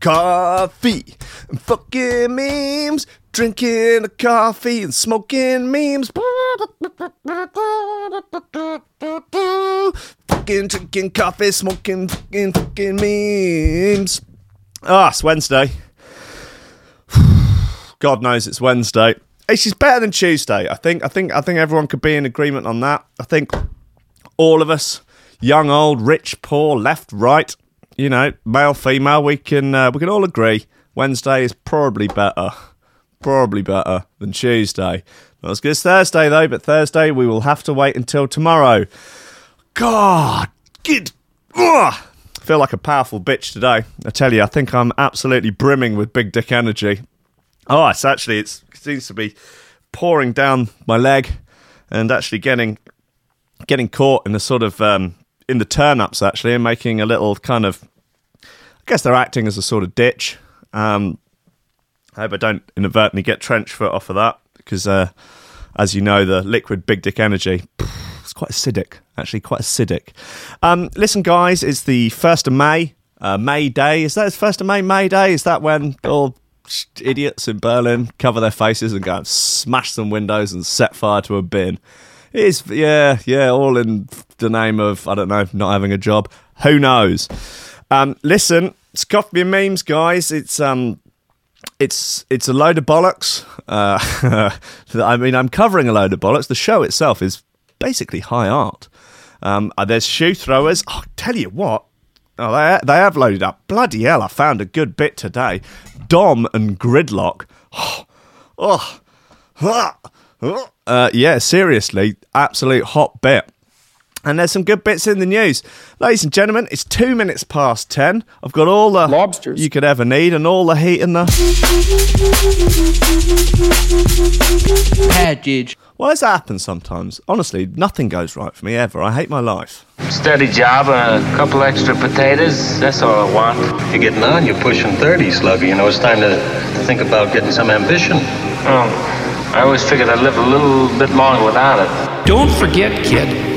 Coffee fucking memes, drinking a coffee and smoking memes. Fucking drinking coffee, smoking fucking fucking memes. Ah, it's Wednesday. God knows it's Wednesday. It's just better than Tuesday. I think. I think. I think everyone could be in agreement on that. I think all of us, young, old, rich, poor, left, right, you know, male, female, we can uh, we can all agree Wednesday is probably better, probably better than Tuesday. Not as good as Thursday though, but Thursday we will have to wait until tomorrow. God, good. Ugh. Feel like a powerful bitch today. I tell you, I think I'm absolutely brimming with big dick energy. Oh, it's actually it's, it seems to be pouring down my leg and actually getting getting caught in the sort of um, in the turn ups actually and making a little kind of I guess they're acting as a sort of ditch. Um, I hope I don't inadvertently get trench foot off of that because uh, as you know the liquid big dick energy it's quite acidic actually quite acidic. Um, listen guys, it's the first of May. Uh, May Day is that first of May? May Day is that when all idiots in Berlin cover their faces and go and smash some windows and set fire to a bin? It is yeah yeah all in the name of I don't know not having a job. Who knows? Um, listen, it's coffee and memes, guys. It's um, it's it's a load of bollocks. Uh, I mean, I'm covering a load of bollocks. The show itself is basically high art. Um, uh, there's shoe throwers. Oh, tell you what, oh, they they have loaded up. Bloody hell! I found a good bit today. Dom and Gridlock. Oh, oh, uh, yeah, seriously, absolute hot bit. And there's some good bits in the news. Ladies and gentlemen, it's two minutes past ten. I've got all the Lobsters. you could ever need and all the heat in the. Package. Why does that happen sometimes? Honestly, nothing goes right for me ever. I hate my life. Steady job and a couple extra potatoes. That's all I want. You're getting on, you're pushing 30, Slugger. You know, it's time to think about getting some ambition. Oh, I always figured I'd live a little bit longer without it. Don't forget, kid,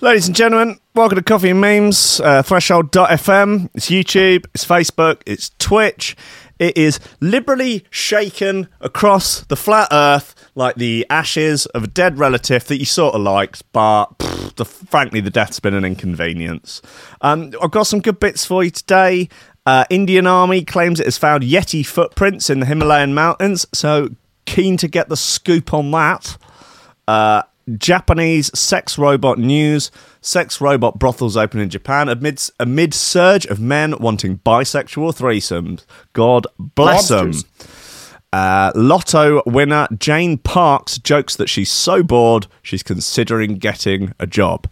Ladies and gentlemen, welcome to Coffee and Memes, uh, Threshold.fm. It's YouTube, it's Facebook, it's Twitch. It is liberally shaken across the flat earth like the ashes of a dead relative that you sort of liked, but pff, the, frankly, the death's been an inconvenience. Um, I've got some good bits for you today. Uh, Indian Army claims it has found Yeti footprints in the Himalayan mountains, so keen to get the scoop on that. Uh, Japanese sex robot news. Sex robot brothels open in Japan amidst amid surge of men wanting bisexual threesomes. God bless them. Uh, Lotto winner Jane Parks jokes that she's so bored she's considering getting a job.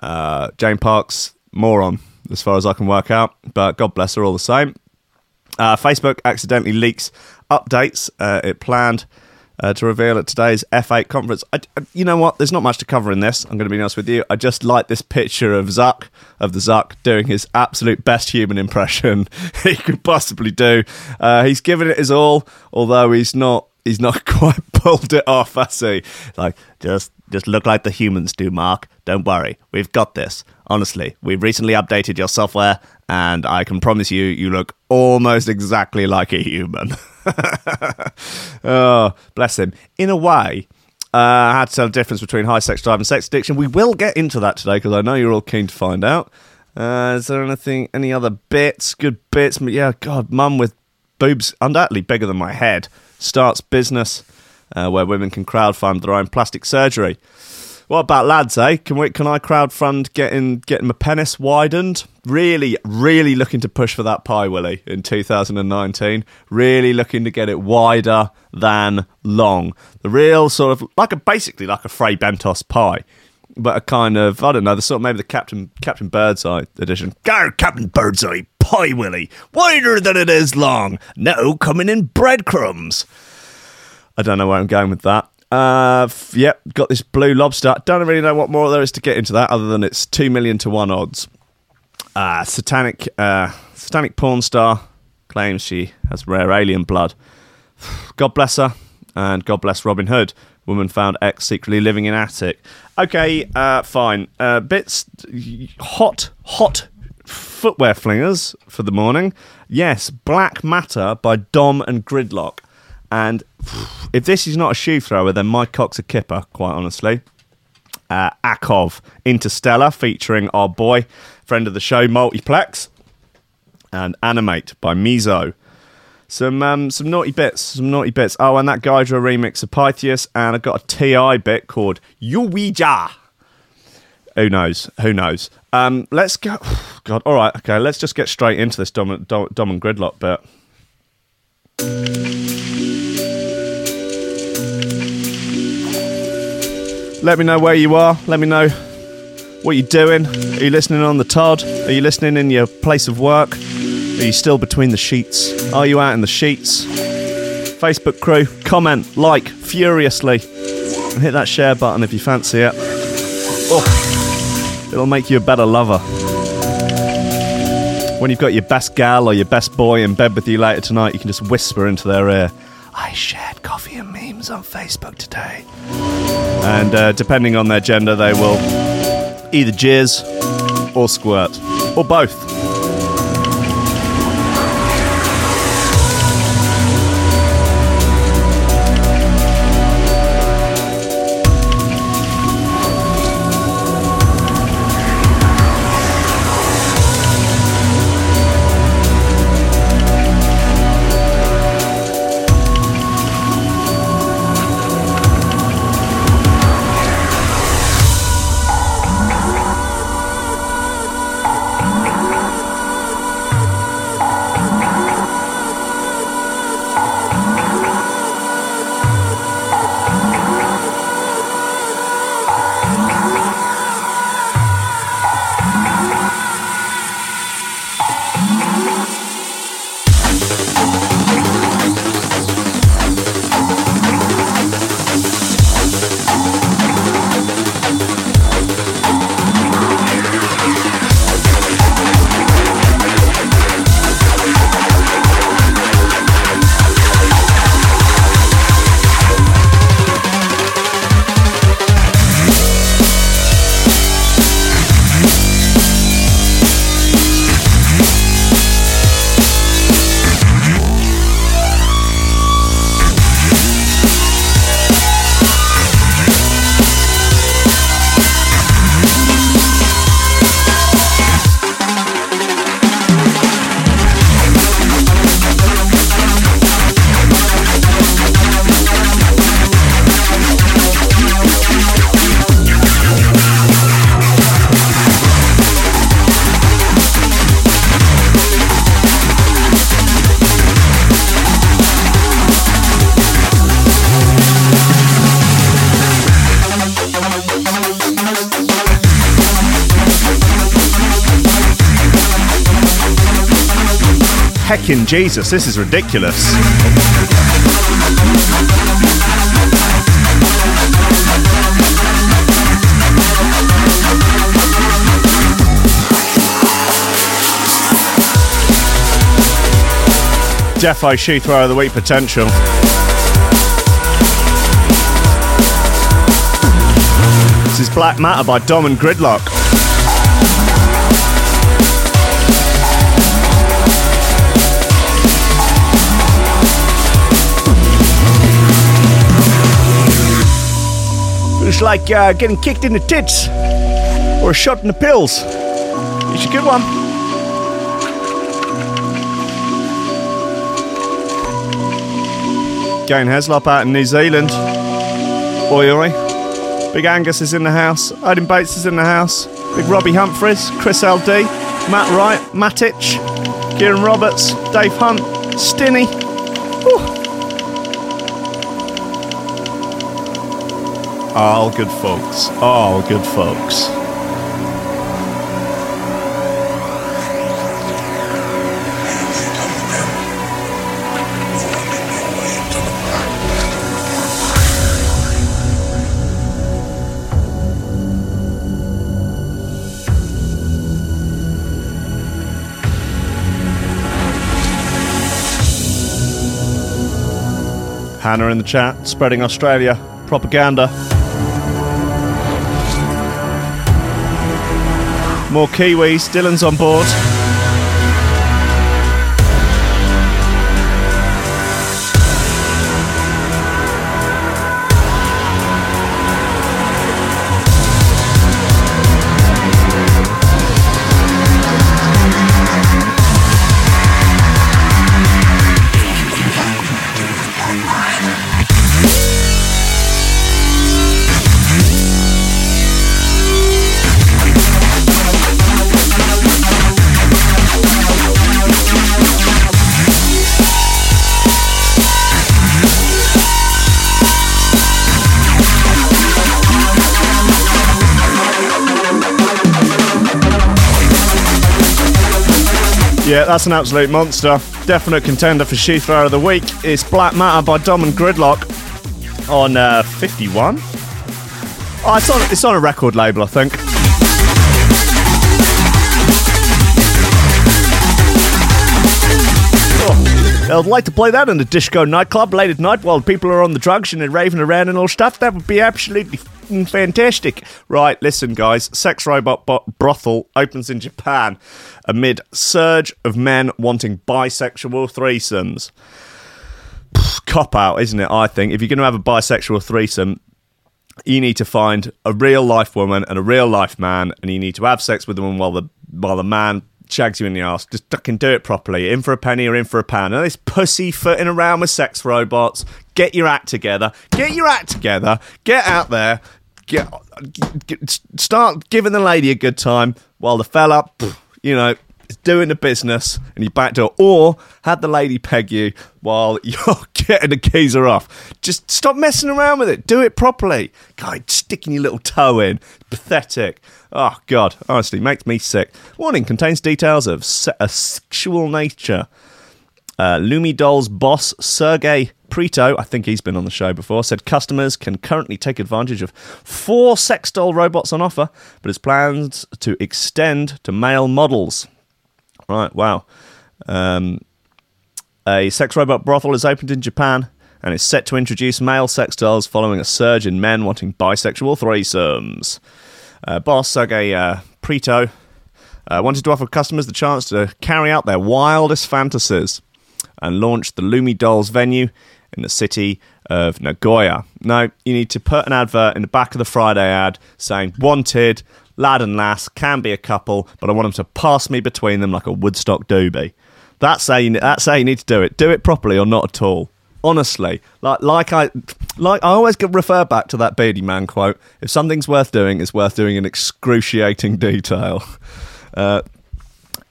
Uh, Jane Parks, moron, as far as I can work out, but God bless her all the same. Uh, Facebook accidentally leaks updates uh, it planned uh, to reveal at today's F8 conference. I, I- you know what? There's not much to cover in this. I'm going to be honest with you. I just like this picture of Zuck, of the Zuck, doing his absolute best human impression he could possibly do. Uh, he's given it his all, although he's not. He's not quite pulled it off, has he? Like, just, just look like the humans do, Mark. Don't worry, we've got this. Honestly, we've recently updated your software, and I can promise you, you look almost exactly like a human. oh, bless him. In a way, uh, I had to tell the difference between high sex drive and sex addiction. We will get into that today because I know you're all keen to find out. Uh, is there anything, any other bits, good bits? Yeah, God, mum with boobs undoubtedly bigger than my head starts business uh, where women can crowdfund their own plastic surgery. What about lads, eh? Can we? Can I crowdfund getting getting my penis widened? Really, really looking to push for that pie, Willie, in 2019. Really looking to get it wider than long. The real sort of like a basically like a Fray Bentos pie. but a kind of I don't know the sort of maybe the Captain Captain Birdseye edition. Go Captain Birdseye, Pie Willie, wider than it is long. Now coming in breadcrumbs. I don't know where I'm going with that. Uh, yep, got this blue lobster. Don't really know what more there is to get into that, other than it's two million to one odds. Uh, satanic, uh, satanic porn star claims she has rare alien blood. God bless her, and God bless Robin Hood. Woman found ex secretly living in attic. Okay, uh, fine. Uh, bits hot, hot footwear flingers for the morning. Yes, Black Matter by Dom and Gridlock. And if this is not a shoe thrower, then my cock's a kipper, quite honestly. Uh, Akov, Interstellar, featuring our boy, friend of the show, Multiplex. And Animate by Mizo. Some um, some naughty bits, some naughty bits. Oh, and that Gydra remix of Pythias, and I got a TI bit called Yuwija. Who knows? Who knows? Um, let's go. God, all right, okay. Let's just get straight into this Dom, Dom, Dom and Gridlock bit. Let me know where you are. Let me know what you're doing. Are you listening on the Todd? Are you listening in your place of work? Are you still between the sheets? Are you out in the sheets? Facebook crew, comment, like furiously, and hit that share button if you fancy it. Oh, it'll make you a better lover. When you've got your best gal or your best boy in bed with you later tonight, you can just whisper into their ear, I shared coffee and memes on Facebook today. And uh, depending on their gender, they will either jizz or squirt, or both. Jesus, this is ridiculous. Defo shoe throw of the week potential. This is Black Matter by Dom and Gridlock. Like uh, getting kicked in the tits or shot in the pills. It's a good one. Gain Heslop out in New Zealand. Oi oi. Big Angus is in the house. Odin Bates is in the house. Big Robbie Humphries, Chris LD, Matt Wright, Matic, Kieran Roberts, Dave Hunt, Stinny. Whew. All good folks. All good folks. Hannah in the chat, spreading Australia propaganda. More Kiwis, Dylan's on board. Yeah, that's an absolute monster. Definite contender for She of the Week is Black Matter by Dom and Gridlock on uh, 51. Oh, it's on, it's on a record label, I think. Oh, I'd like to play that in a disco nightclub late at night while people are on the drugs and they're raving around and all stuff. That would be absolutely fantastic. Right, listen, guys. Sex robot bo- brothel opens in Japan amid surge of men wanting bisexual threesomes. Cop out, isn't it? I think if you're going to have a bisexual threesome, you need to find a real life woman and a real life man, and you need to have sex with them while the while the man shags you in the ass. Just fucking do it properly. In for a penny or in for a pound. And this pussy footing around with sex robots. Get your act together. Get your act together. Get out there. Get, get start giving the lady a good time while the fella, you know, is doing the business and you back door, or had the lady peg you while you're getting the geezer off. Just stop messing around with it. Do it properly. God, sticking your little toe in. Pathetic. Oh, God. Honestly, makes me sick. Warning contains details of a sexual nature. Uh, Lumi Doll's boss, Sergey Prieto, I think he's been on the show before, said customers can currently take advantage of four sex doll robots on offer, but has plans to extend to male models. Right, wow. Um, a sex robot brothel is opened in Japan and is set to introduce male sex dolls following a surge in men wanting bisexual threesomes. Uh, boss Sergey uh, Prieto uh, wanted to offer customers the chance to carry out their wildest fantasies and launched the Lumi Dolls venue in the city of Nagoya. Now, you need to put an advert in the back of the Friday ad saying, Wanted, lad and lass, can be a couple, but I want them to pass me between them like a Woodstock doobie. That's how you, that's how you need to do it. Do it properly or not at all. Honestly, like like I like I always refer back to that Beardyman quote. If something's worth doing, it's worth doing in excruciating detail. Uh,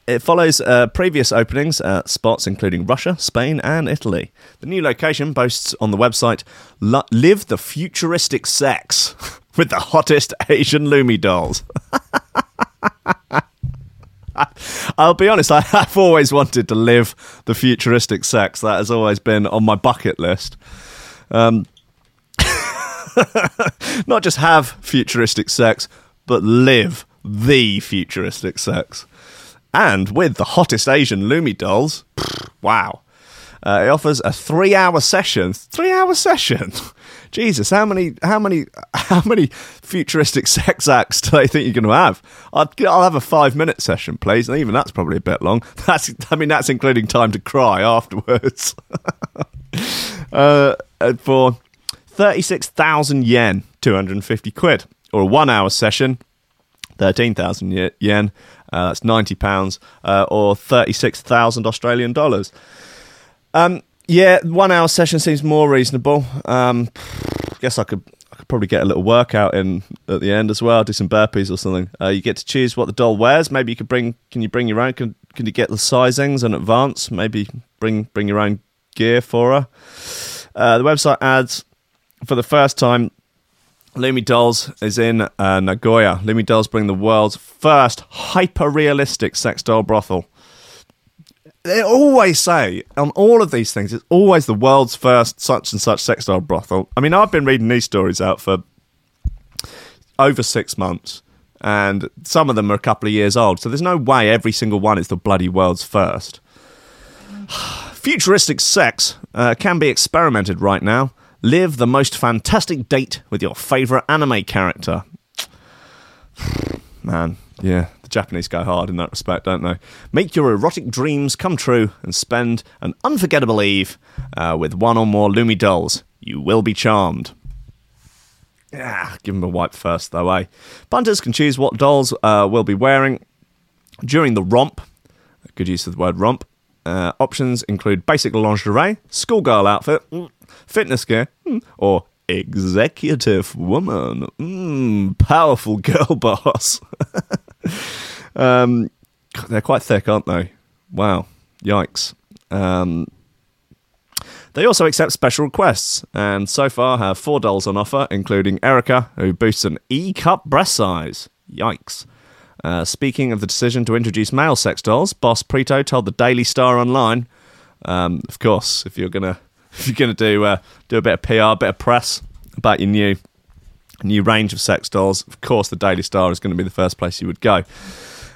it follows uh, previous openings at spots including Russia, Spain, and Italy. The new location boasts on the website Live the Futuristic Sex with the hottest Asian Lumi dolls. I'll be honest, I have always wanted to live the futuristic sex. That has always been on my bucket list. Um, not just have futuristic sex, but live the futuristic sex. And with the hottest Asian Lumi dolls, wow. Uh, it offers a three-hour session. Three-hour session. Jesus, how many, how many, how many futuristic sex acts do they think you're going to have? I'd, I'll have a five-minute session, please, and even that's probably a bit long. That's, I mean, that's including time to cry afterwards. uh, for thirty-six thousand yen, two hundred and fifty quid, or a one-hour session, thirteen thousand yen. Uh, that's ninety pounds, uh, or thirty-six thousand Australian dollars. Um, yeah, one hour session seems more reasonable. Um, guess I could, I could probably get a little workout in at the end as well. Do some burpees or something. Uh, you get to choose what the doll wears. Maybe you could bring. Can you bring your own? Can Can you get the sizings in advance? Maybe bring bring your own gear for her. Uh, the website adds for the first time Lumi Dolls is in uh, Nagoya. Lumi Dolls bring the world's first hyper realistic sex doll brothel. They always say on all of these things, it's always the world's first such and such sex doll brothel. I mean, I've been reading these stories out for over six months, and some of them are a couple of years old. So there's no way every single one is the bloody world's first. Futuristic sex uh, can be experimented right now. Live the most fantastic date with your favourite anime character. Man, yeah, the Japanese go hard in that respect, don't they? Make your erotic dreams come true and spend an unforgettable eve uh, with one or more Lumi dolls. You will be charmed. Yeah, give them a wipe first, though, eh? Punters can choose what dolls uh, will be wearing during the romp. Good use of the word romp. Uh, options include basic lingerie, schoolgirl outfit, mm, fitness gear, mm, or executive woman. Mm, powerful girl boss. um, they're quite thick, aren't they? Wow. Yikes. Um, they also accept special requests, and so far have four dolls on offer, including Erica, who boosts an E cup breast size. Yikes. Uh, speaking of the decision to introduce male sex dolls, Boss Prieto told the Daily Star Online, um, of course, if you're gonna if you're gonna do uh, do a bit of PR, a bit of press about your new new range of sex dolls, of course, the Daily Star is going to be the first place you would go.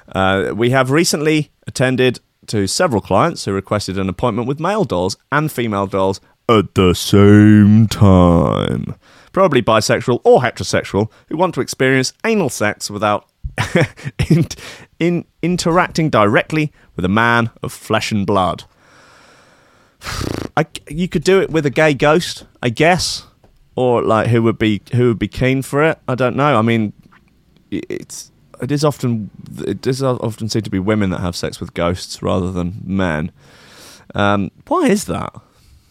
Uh, we have recently attended to several clients who requested an appointment with male dolls and female dolls at the same time. Probably bisexual or heterosexual who want to experience anal sex without in, in interacting directly with a man of flesh and blood. I, you could do it with a gay ghost, I guess, or like who would be who would be keen for it. I don't know. I mean, it's it is often it does often seem to be women that have sex with ghosts rather than men. Um, why is that?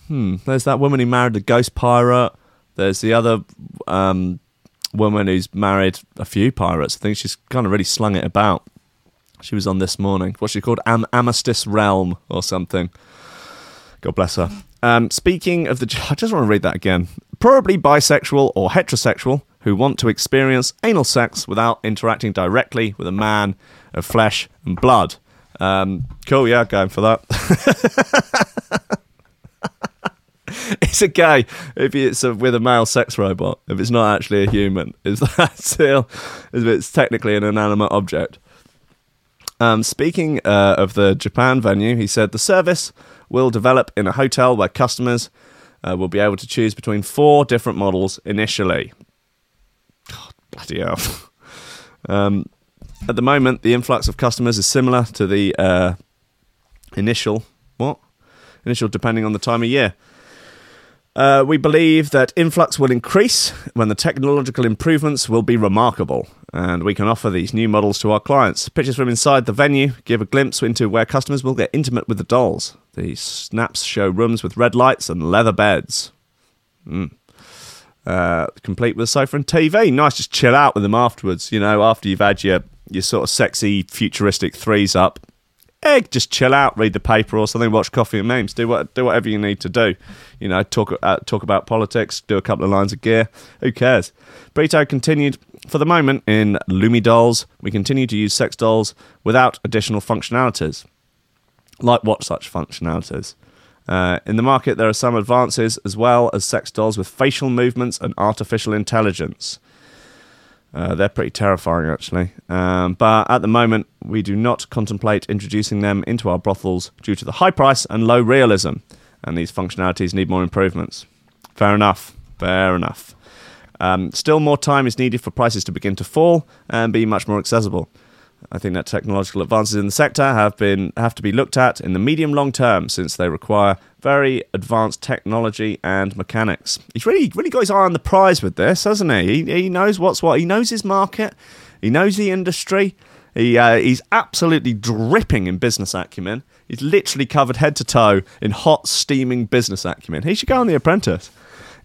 Hmm. There's that woman who married the ghost pirate. There's the other um, woman who's married a few pirates. I think she's kind of really slung it about. She was on this morning. What's she called? Am- Amethyst Realm or something. God bless her. Um, speaking of the, I just want to read that again. Probably bisexual or heterosexual who want to experience anal sex without interacting directly with a man of flesh and blood. Um, cool, yeah, going for that. it's a gay if it's a, with a male sex robot. If it's not actually a human, is that still? If it's technically an inanimate object. Um, speaking uh, of the Japan venue, he said the service will develop in a hotel where customers uh, will be able to choose between four different models initially. God, bloody hell. um, at the moment, the influx of customers is similar to the uh, initial what? Initial, depending on the time of year. Uh, we believe that influx will increase when the technological improvements will be remarkable, and we can offer these new models to our clients. Pictures from inside the venue give a glimpse into where customers will get intimate with the dolls. These snaps show rooms with red lights and leather beds. Mm. Uh, complete with a sofa and TV. Nice, just chill out with them afterwards. You know, after you've had your your sort of sexy futuristic threes up, eh, just chill out, read the paper or something, watch Coffee and Memes, do what do whatever you need to do. You know, talk uh, talk about politics, do a couple of lines of gear. Who cares? Prieto continued. For the moment, in Lumi dolls, we continue to use sex dolls without additional functionalities. Like what such functionalities? Uh, in the market, there are some advances as well as sex dolls with facial movements and artificial intelligence. Uh, they're pretty terrifying, actually. Um, but at the moment, we do not contemplate introducing them into our brothels due to the high price and low realism, and these functionalities need more improvements. Fair enough. Fair enough. Um, still, more time is needed for prices to begin to fall and be much more accessible. I think that technological advances in the sector have been have to be looked at in the medium long term since they require very advanced technology and mechanics. He's really really got his eye on the prize with this, hasn't he? He, he knows what's what. He knows his market. He knows the industry. He uh, he's absolutely dripping in business acumen. He's literally covered head to toe in hot, steaming business acumen. He should go on The Apprentice.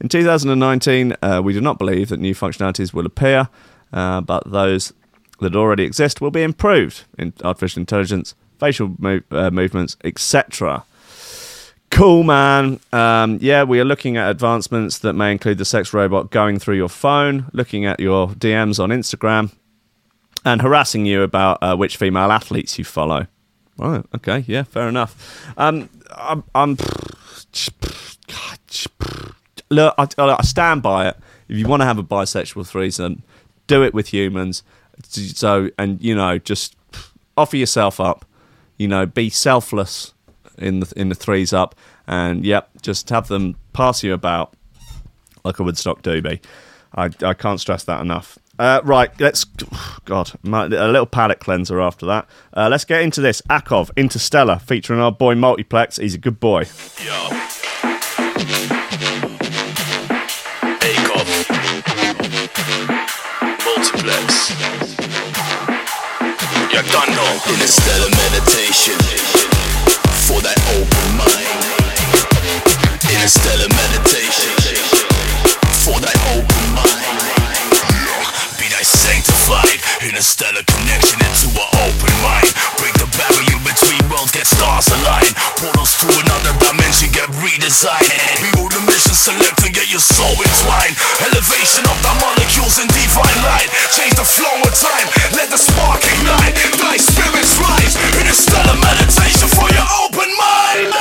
In 2019, uh, we do not believe that new functionalities will appear, uh, but those that already exist will be improved in artificial intelligence, facial uh, movements, etc. Cool, man. Um, yeah, we are looking at advancements that may include the sex robot going through your phone, looking at your DMs on Instagram, and harassing you about uh, which female athletes you follow. Right. Okay. Yeah. Fair enough. Um, I'm. I'm look, I, I stand by it. If you want to have a bisexual threesome, do it with humans. So, and you know, just offer yourself up. You know, be selfless in the in the threes up, and yep, just have them pass you about like a Woodstock doobie. I I can't stress that enough. Uh, right, let's. God, my, a little palate cleanser after that. Uh, let's get into this. Akov, Interstellar, featuring our boy Multiplex. He's a good boy. Yo. You done know. Interstellar meditation. For that open mind. Interstellar meditation. For that open mind. Be thy sanctified. Interstellar connection into an open mind. Break the barrier between worlds, get stars aligned. Portals to another dimension get redesigned. Behold the mission, select and get your soul entwined. Elevation of the molecules in divine light. Change the flow of time, let the spark ignite. Thy spirits rise. Interstellar meditation for your open mind.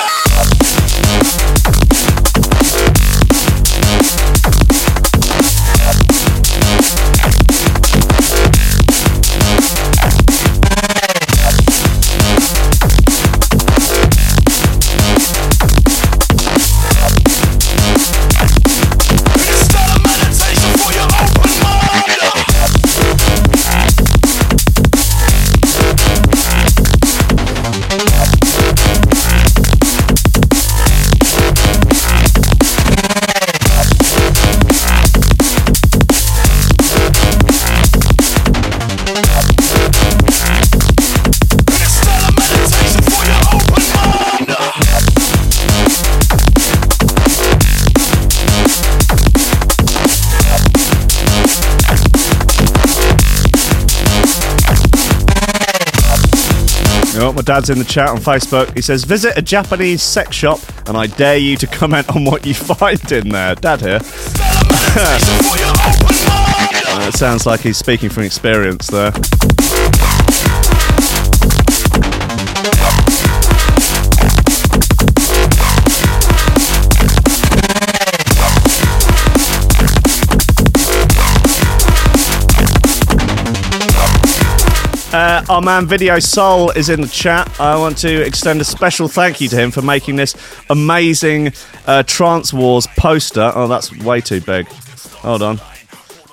Dad's in the chat on Facebook. He says, visit a Japanese sex shop and I dare you to comment on what you find in there. Dad here. Uh, it sounds like he's speaking from experience there. Uh, our man Video Soul is in the chat. I want to extend a special thank you to him for making this amazing uh, Trance Wars poster. Oh, that's way too big. Hold on.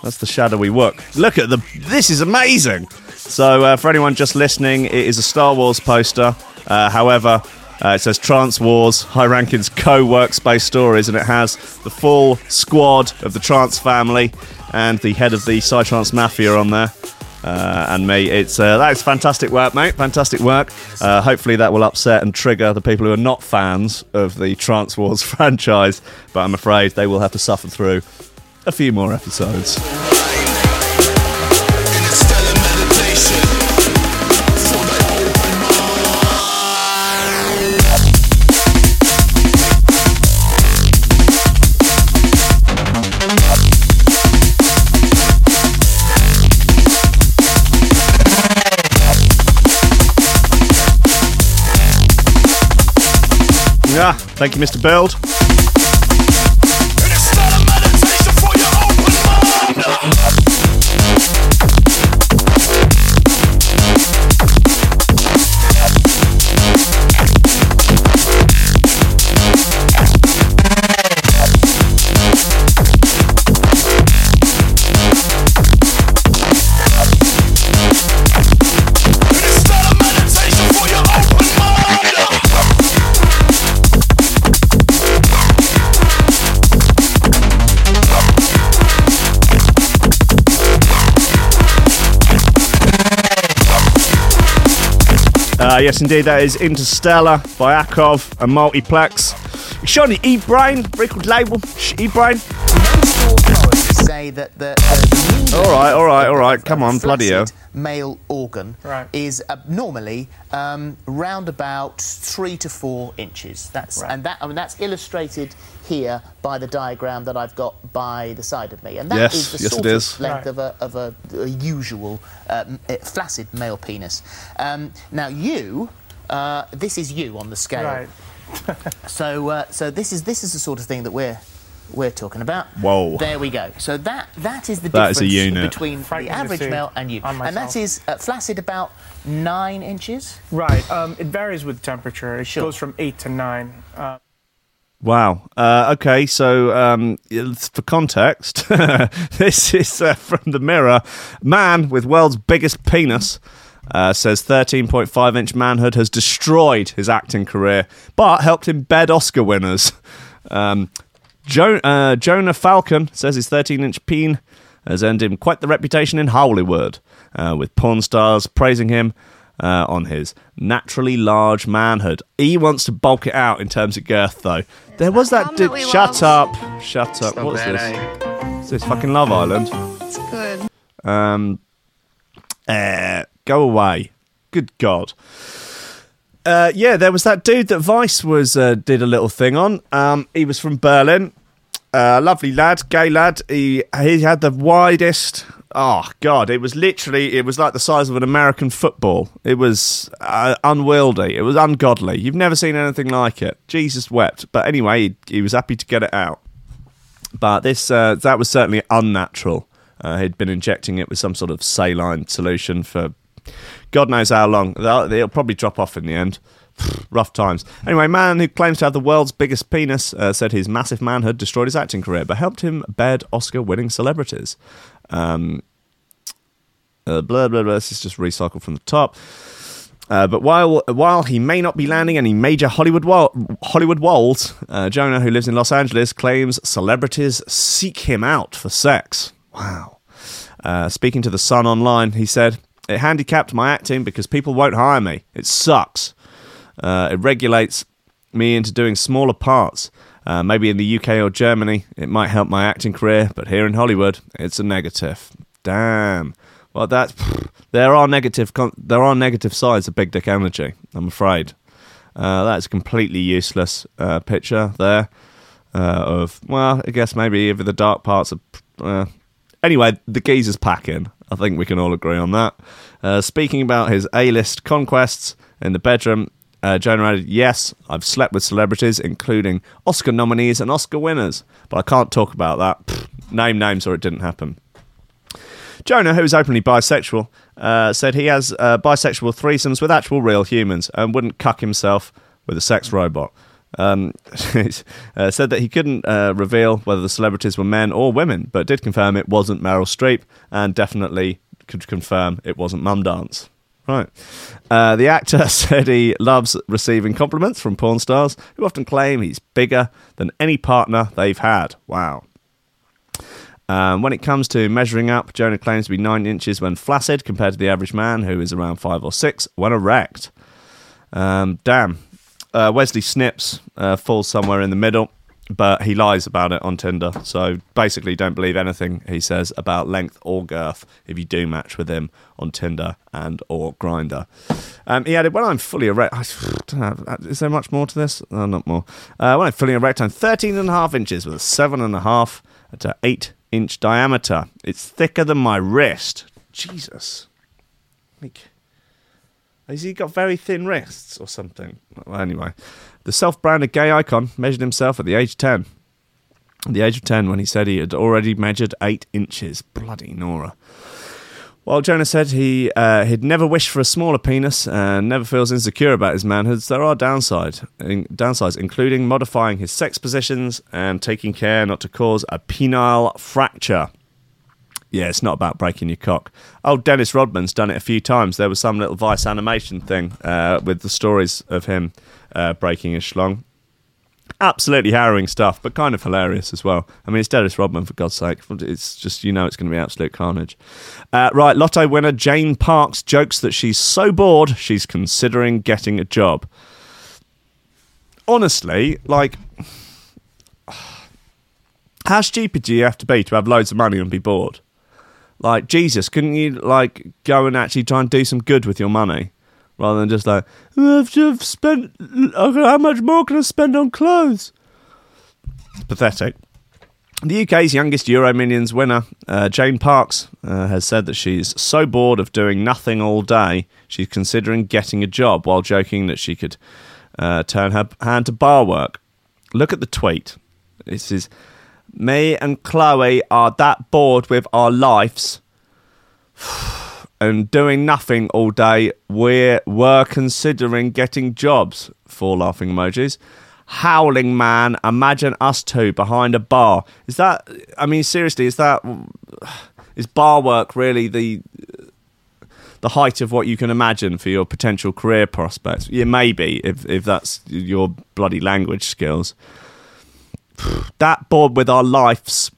That's the shadowy work. Look at the. This is amazing. So, uh, for anyone just listening, it is a Star Wars poster. Uh, however, uh, it says Trance Wars, High Rankings Co Workspace Stories, and it has the full squad of the Trance family and the head of the Psytrance Mafia on there. Uh, and me, it's uh, that is fantastic work, mate. Fantastic work. Uh, hopefully, that will upset and trigger the people who are not fans of the Trance Wars franchise. But I'm afraid they will have to suffer through a few more episodes. Yeah, thank you, Mr. Build. Uh, yes, indeed, that is Interstellar by Akov and Multiplex. Shiny E Brain, record label, E Brain. Say that the, the All right, all right, all right. Come on, bloody hell. male organ Right. is uh, normally um, round about three to four inches. That's Right. and that I mean that's illustrated here by the diagram that I've got by the side of me, and that Yes, is the yes, sort it of length Right. of a of a, a usual uh, flaccid male penis. Um, now you. Uh, this is you on the scale. Right. So, uh, so this is this is the sort of thing that we're we're talking about. Whoa. There we go. So that that is the That is difference a unit. between Frightening the average male and you, and that is myself. uh, flaccid about nine inches. Right. Um, it varies with temperature. It Sure. goes from eight to nine. Uh, Wow. Uh, okay, so um, for context, this is uh, from the Mirror. Man with world's biggest penis uh, says 13.5 inch manhood has destroyed his acting career, but helped him bed Oscar winners. Um, jo- uh, Jonah Falcon says his 13 inch peen has earned him quite the reputation in Hollywood, uh, with porn stars praising him uh, on his naturally large manhood. He wants to bulk it out in terms of girth, though. There was that Mum dude. we Shut up! Shut up! Not What's this? eh? Is this fucking Love Island? It's good. Um, uh, go away. Good God. Uh, yeah, there was that dude that Vice was uh, did a little thing on. Um, he was from Berlin. Uh, lovely lad, gay lad. He he had the widest. Oh God! It was literally. It was like the size of an American football. It was uh, unwieldy. It was ungodly. You've never seen anything like it. Jesus wept. But anyway, he, he was happy to get it out. But this uh, that was certainly unnatural. Uh, he'd been injecting it with some sort of saline solution for God knows how long. They'll probably drop off in the end. Rough times. Anyway, man who claims to have the world's biggest penis uh, said his massive manhood destroyed his acting career, but helped him bed Oscar-winning celebrities. Um, uh, blah blah blah. This is just recycled from the top. Uh, but while while he may not be landing any major Hollywood wo- Hollywood roles, uh, Jonah, who lives in Los Angeles, claims celebrities seek him out for sex. Wow. Uh, speaking to the Sun online, he said, "It handicapped my acting because people won't hire me. It sucks. Uh, it regulates me into doing smaller parts. Uh, maybe in the UK or Germany, it might help my acting career, but here in Hollywood, it's a negative. Damn. Well, that's there are negative there are negative sides of big dick energy. I'm afraid. Uh, that's a completely useless uh, picture there uh, of well, I guess maybe even the dark parts of. Uh, anyway, the geezer's packing. I think we can all agree on that. Uh, speaking about his A-list conquests in the bedroom, uh, Jonah added, "Yes, I've slept with celebrities, including Oscar nominees and Oscar winners, but I can't talk about that. Pfft, name names, or it didn't happen." Jonah, who is openly bisexual, uh, said he has uh, bisexual threesomes with actual real humans and wouldn't cuck himself with a sex robot. Um, uh, said that he couldn't uh, reveal whether the celebrities were men or women, but did confirm it wasn't Meryl Streep and definitely could confirm it wasn't Mum Dance. Right. Uh, the actor said he loves receiving compliments from porn stars who often claim he's bigger than any partner they've had. Wow. Um, when it comes to measuring up, Jonah claims to be nine inches when flaccid compared to the average man who is around five or six when erect. Um, damn. Uh, Wesley Snipes uh, falls somewhere in the middle, but he lies about it on Tinder. So basically, don't believe anything he says about length or girth if you do match with him on Tinder and or Grindr. Um, he added, "When I'm fully erect, I know, is there much more to this? No, not more. Uh, when I'm fully erect, I'm 13 and a half inches with a seven and a half to eight inch diameter. It's thicker than my wrist. Jesus, like." Has he got very thin wrists or something? Well, anyway, the self branded gay icon measured himself at the age of 10. At the age of 10, when he said he had already measured 8 inches. Bloody Nora. While Jonah said he uh, he'd never wished for a smaller penis and never feels insecure about his manhoods, there are downside, in, downsides, including modifying his sex positions and taking care not to cause a penile fracture. Yeah, it's not about breaking your cock. Oh, Dennis Rodman's done it a few times. There was some little Vice animation thing uh, with the stories of him uh, breaking his schlong. Absolutely harrowing stuff, but kind of hilarious as well. I mean, it's Dennis Rodman, for God's sake. It's just, you know, it's going to be absolute carnage. Uh, right, Lotto winner Jane Parks jokes that she's so bored she's considering getting a job. Honestly, like, How stupid do you have to be to have loads of money and be bored? Like Jesus, couldn't you like go and actually try and do some good with your money, rather than just like I've just spent. How much more can I spend on clothes? It's pathetic. The UK's youngest Euro Millions winner, uh, Jane Parks, uh, has said that she's so bored of doing nothing all day, she's considering getting a job while joking that she could uh, turn her hand to bar work. Look at the tweet. This is me and Chloe are that bored with our lives and doing nothing all day. We were considering getting jobs. Four laughing emojis. Howling man, imagine us two behind a bar. Is that? I mean, seriously, is that? Is bar work really the the height of what you can imagine for your potential career prospects? Yeah, maybe if if that's your bloody language skills. That bored with our lives,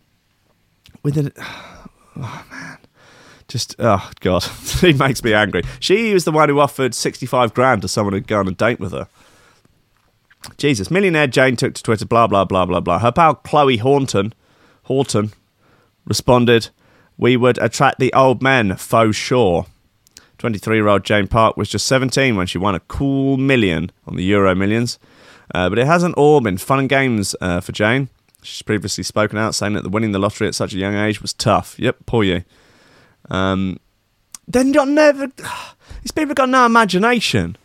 with it. Oh man, just oh god, he makes me angry. She was the one who offered sixty-five grand to someone who'd go on a date with her. Jesus, millionaire Jane took to Twitter, blah blah blah blah blah. Her pal Chloe Horton, Horton, responded, "We would attract the old men, faux sure." 23-year-old Jane Park was just 17 when she won a cool million on the Euro Millions, uh, but it hasn't all been fun and games uh, for Jane. She's previously spoken out, saying that winning the lottery at such a young age was tough. Yep, poor you. Um, then you're never. These people got no imagination.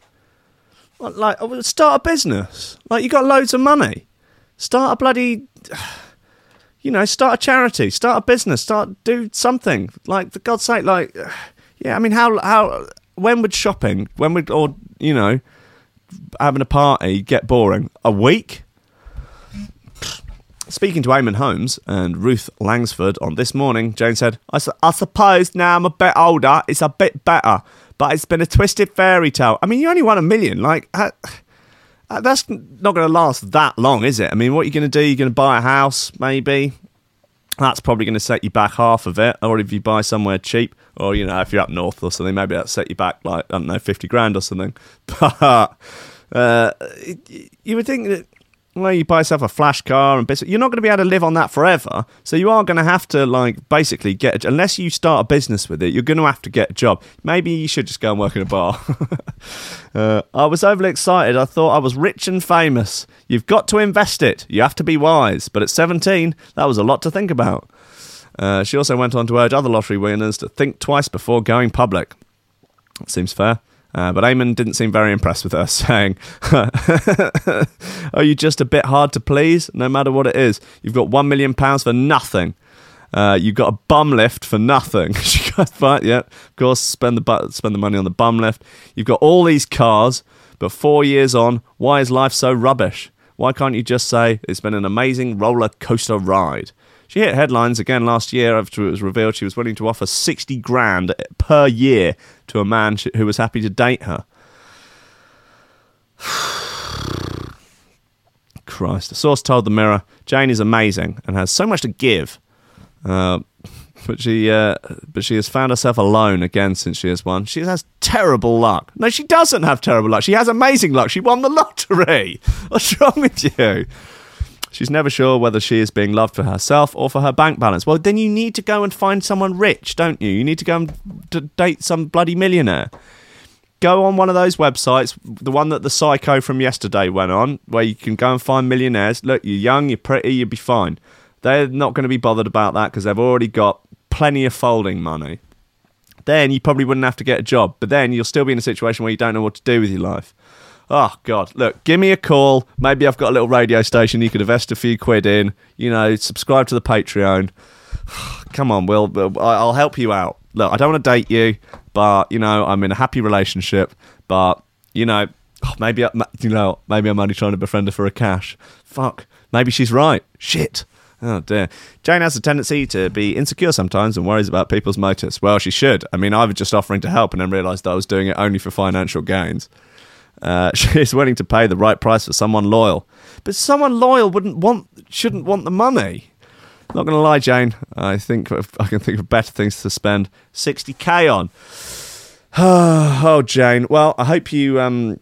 Like, like, oh, start a business. Like, you got loads of money. Start a bloody. You know, start a charity, start a business, start do something. Like, for God's sake, like, yeah. I mean, how how when would shopping, when would or you know, having a party get boring? A week. Speaking to Eamon Holmes and Ruth Langsford on This Morning, Jane said, I, su- I suppose now I'm a bit older, it's a bit better, but it's been a twisted fairy tale. I mean, you only won a million. Like, uh, uh, that's not going to last that long, is it? I mean, what are you going to do? You're going to buy a house, maybe? That's probably going to set you back half of it. Or if you buy somewhere cheap, or, you know, if you're up north or something, maybe that'll set you back, like, I don't know, 50 grand or something. But uh, you would think that well, you buy yourself a flash car and. You're not going to be able to live on that forever. So you are going to have to like basically get a, unless you start a business with it. You're going to have to get a job. Maybe you should just go and work in a bar. uh, I was overly excited. I thought I was rich and famous. You've got to invest it. You have to be wise. But at 17, that was a lot to think about. Uh, she also went on to urge other lottery winners to think twice before going public. Seems fair. Uh, but Eamon didn't seem very impressed with her, saying, Are you just a bit hard to please? No matter what it is. You've got £1 million for nothing. Uh, you've got a bum lift for nothing. she goes, Right, yeah, of course, spend the, bu- spend the money on the bum lift. You've got all these cars, but four years on, why is life so rubbish? Why can't you just say it's been an amazing roller coaster ride? She hit headlines again last year after it was revealed she was willing to offer 60 grand per year to a man who was happy to date her. Christ. A source told The Mirror Jane is amazing and has so much to give. Uh, but she, uh, but she has found herself alone again since she has won. She has terrible luck. No, she doesn't have terrible luck. She has amazing luck. She won the lottery. What's wrong with you? She's never sure whether she is being loved for herself or for her bank balance. Well, then you need to go and find someone rich, don't you? You need to go and d- date some bloody millionaire. Go on one of those websites, the one that the psycho from yesterday went on, where you can go and find millionaires. Look, you're young, you're pretty, you'll be fine. They're not going to be bothered about that because they've already got plenty of folding money. Then you probably wouldn't have to get a job, but then you'll still be in a situation where you don't know what to do with your life. Oh God! Look, give me a call. Maybe I've got a little radio station. You could invest a few quid in. You know, subscribe to the Patreon. Come on, Will. I'll help you out. Look, I don't want to date you, but you know, I'm in a happy relationship. But you know, oh, maybe I, you know, maybe I'm only trying to befriend her for a cash. Fuck. Maybe she's right. Shit. Oh dear. Jane has a tendency to be insecure sometimes and worries about people's motives. Well, she should. I mean, I was just offering to help and then realised I was doing it only for financial gains. Uh, she's willing to pay the right price for someone loyal, but someone loyal wouldn't want, shouldn't want the money. Not going to lie, Jane. I think I can think of better things to spend 60k on. oh, Jane. Well, I hope you um,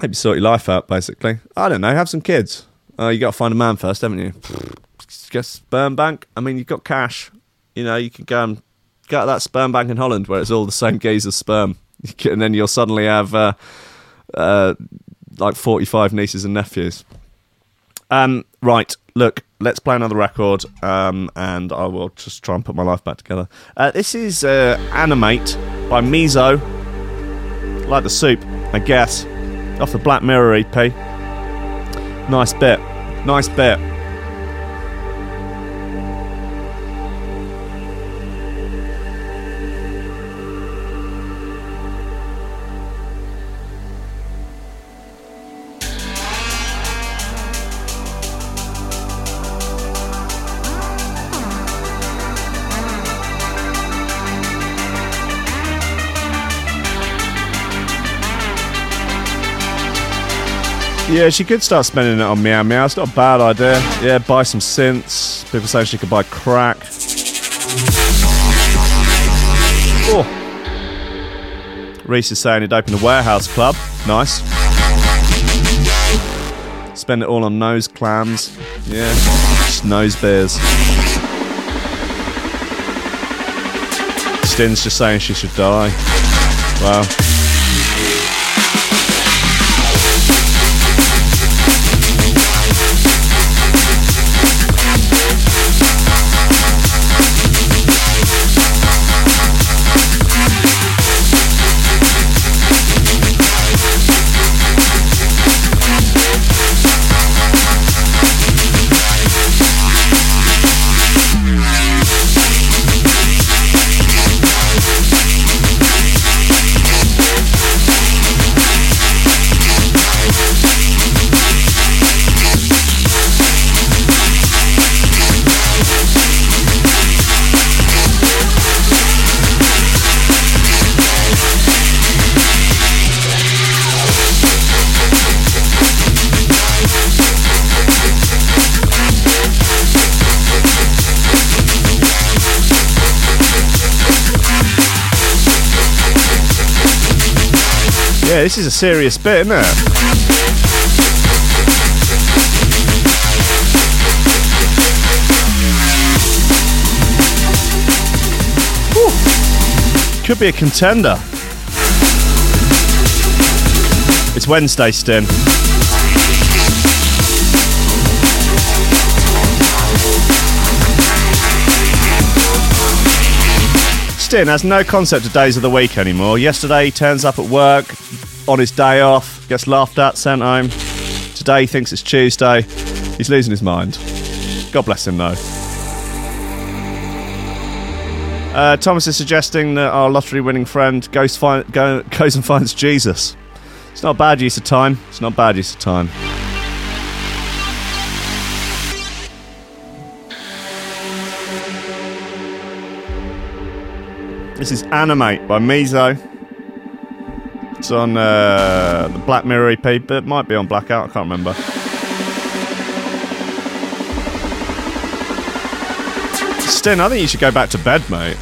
hope you sort your life out. Basically, I don't know. Have some kids. Uh, you got to find a man first, haven't you? get sperm bank. I mean, you've got cash. You know, you can go and get that sperm bank in Holland where it's all the same gaze as sperm, and then you'll suddenly have uh, uh, like forty-five nieces and nephews. Um, right, look, let's play another record, um, and I will just try and put my life back together. Uh, this is uh, Animate by Mizo, like the soup, I guess, off the Black Mirror EP. Nice bit, nice bit. Yeah, she could start spending it on Meow Meow. It's not a bad idea. Yeah, buy some synths. People say she could buy crack. Oh. Reese is saying he'd open a warehouse club. Nice. Spend it all on nose clams. Yeah, just nose beers. Stin's just saying she should die. Wow. Yeah, this is a serious bit, isn't it? Could be a contender. It's Wednesday, Stin. Stin has no concept of days of the week anymore. Yesterday, he turns up at work on his day off, gets laughed at, sent home. Today, he thinks it's Tuesday. He's losing his mind. God bless him, though. Uh, Thomas is suggesting that our lottery winning friend goes, find, go, goes and finds Jesus. It's not bad use of time. It's not bad use of time. This is Animate by Mizo. It's on uh, the Black Mirror EP, but it might be on Blackout. I can't remember. Stin, I think you should go back to bed, mate.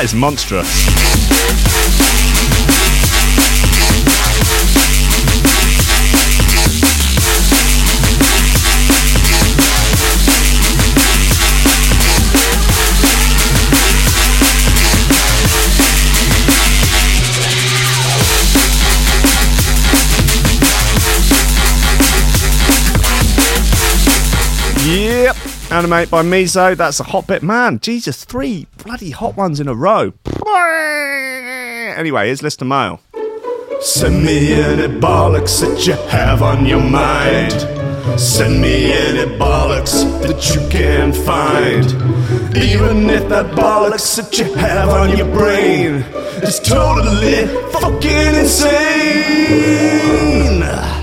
That is monstrous. Animate by Mizo. That's a hot bit. Man, Jesus, three bloody hot ones in a row. Anyway, here's list of mail. Send me any bollocks that you have on your mind. Send me any bollocks that you can find. Even if that bollocks that you have on your brain is totally fucking insane.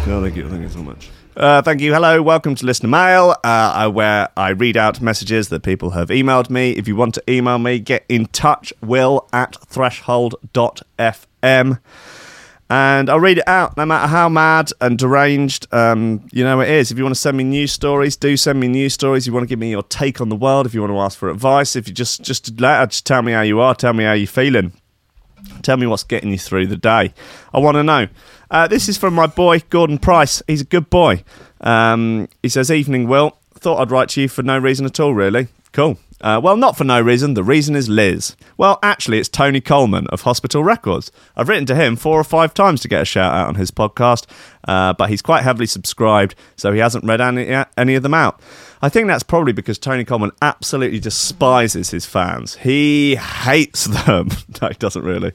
Oh, thank you, thank you so much. Uh, thank you. Hello, welcome to Listener Mail, uh, where I read out messages that people have emailed me. If you want to email me, get in touch, will at threshold.fm. And I'll read it out no matter how mad and deranged um, you know it is. If you want to send me news stories, do send me news stories. You want to give me your take on the world, if you want to ask for advice, if you just just let just tell me how you are, tell me how you're feeling. Tell me what's getting you through the day. I want to know. Uh, this is from my boy Gordon Price. He's a good boy. Um, he says, "Evening, Will. Thought I'd write to you for no reason at all, really. Cool. Uh, well, not for no reason. The reason is Liz. Well, actually, it's Tony Colman of Hospital Records. I've written to him four or five times to get a shout out on his podcast, uh, but he's quite heavily subscribed, so he hasn't read any, any of them out. I think that's probably because Tony Colman absolutely despises his fans. He hates them. no, he doesn't really.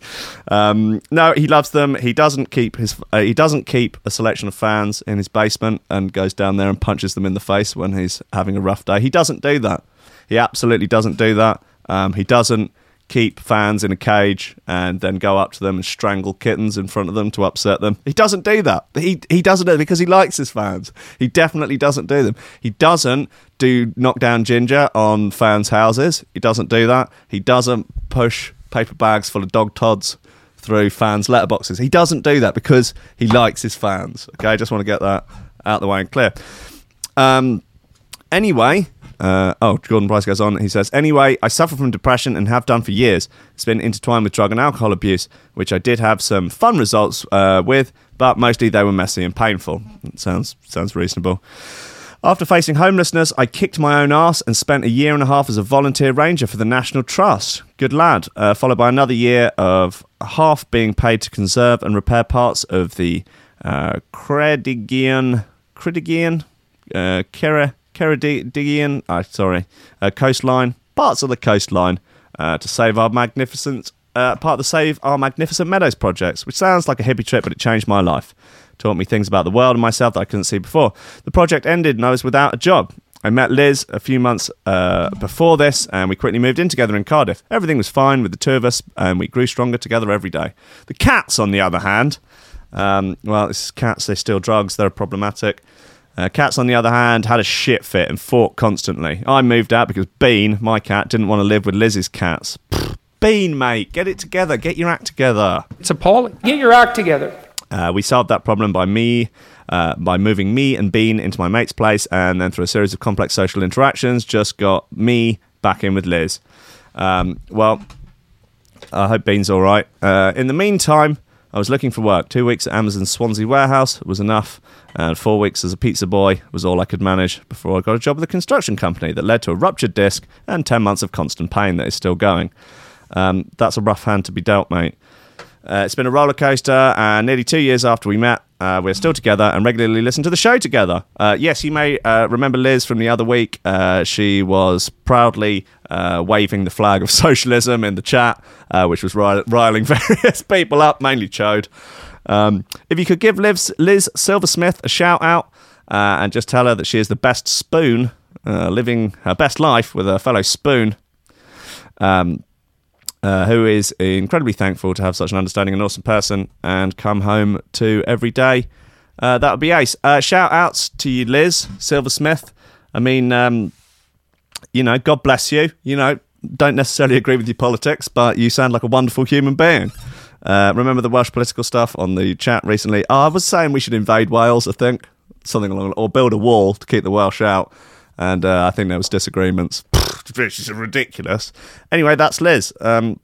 Um, no, he loves them. He doesn't keep his uh, he doesn't keep a selection of fans in his basement and goes down there and punches them in the face when he's having a rough day. He doesn't do that. He absolutely doesn't do that. Um, he doesn't keep fans in a cage and then go up to them and strangle kittens in front of them to upset them. He doesn't do that. He he doesn't do it because he likes his fans. He definitely doesn't do them. He doesn't do knock down ginger on fans' houses. He doesn't do that. He doesn't push paper bags full of dog tods through fans' letterboxes. He doesn't do that because he likes his fans. Okay, I just want to get that out the way and clear. Um, anyway, uh, oh, Gordon Price goes on. He says, Anyway, I suffer from depression and have done for years. It's been intertwined with drug and alcohol abuse, which I did have some fun results uh, with, but mostly they were messy and painful. Sounds sounds reasonable. After facing homelessness, I kicked my own ass and spent a year and a half as a volunteer ranger for the National Trust. Good lad. Uh, followed by another year of half being paid to conserve and repair parts of the uh, Credigian, Credigian, uh, Ceredigion, uh, sorry, uh, coastline, parts of the coastline uh, to save our magnificent, uh, part of the Save Our Magnificent Meadows projects, which sounds like a hippie trip, but it changed my life. Taught me things about the world and myself that I couldn't see before. The project ended and I was without a job. I met Liz a few months uh, before this, and we quickly moved in together in Cardiff. Everything was fine with the two of us, and we grew stronger together every day. The cats, on the other hand, um, well, it's cats, they steal drugs, they're problematic. Uh, cats, on the other hand, had a shit fit and fought constantly. I moved out because Bean, my cat, didn't want to live with Liz's cats. Pfft, Bean, mate, get it together, get your act together. It's appalling. Get your act together. Uh, we solved that problem by me, uh, by moving me and Bean into my mate's place, and then through a series of complex social interactions, just got me back in with Liz. Um, well, I hope Bean's all right. Uh, in the meantime, I was looking for work. Two weeks at Amazon's Swansea warehouse was enough, and four weeks as a pizza boy was all I could manage before I got a job with a construction company that led to a ruptured disc and 10 months of constant pain that is still going. Um, that's a rough hand to be dealt, mate. Uh, it's been a roller coaster, and nearly two years after we met, uh, we're still together and regularly listen to the show together. Uh, yes, you may uh, remember Liz from the other week. Uh, she was proudly uh, waving the flag of socialism in the chat, which was ri- riling various people up, mainly Chode. Um, if you could give Liz, Liz Silversmith a shout out and just tell her that she is the best spoon, living her best life with a fellow spoon. Um, uh, who is incredibly thankful to have such an understanding and awesome person and come home to every day. Uh, that would be ace. Uh, shout outs to you, Liz Silversmith. I mean, um, you know, God bless you. You know, don't necessarily agree with your politics, but you sound like a wonderful human being. Uh, remember the Welsh political stuff on the chat recently? Oh, I was saying we should invade Wales, I think. Something along, or build a wall to keep the Welsh out. And uh, I think there was disagreements, which is ridiculous. Anyway, that's Liz. Um,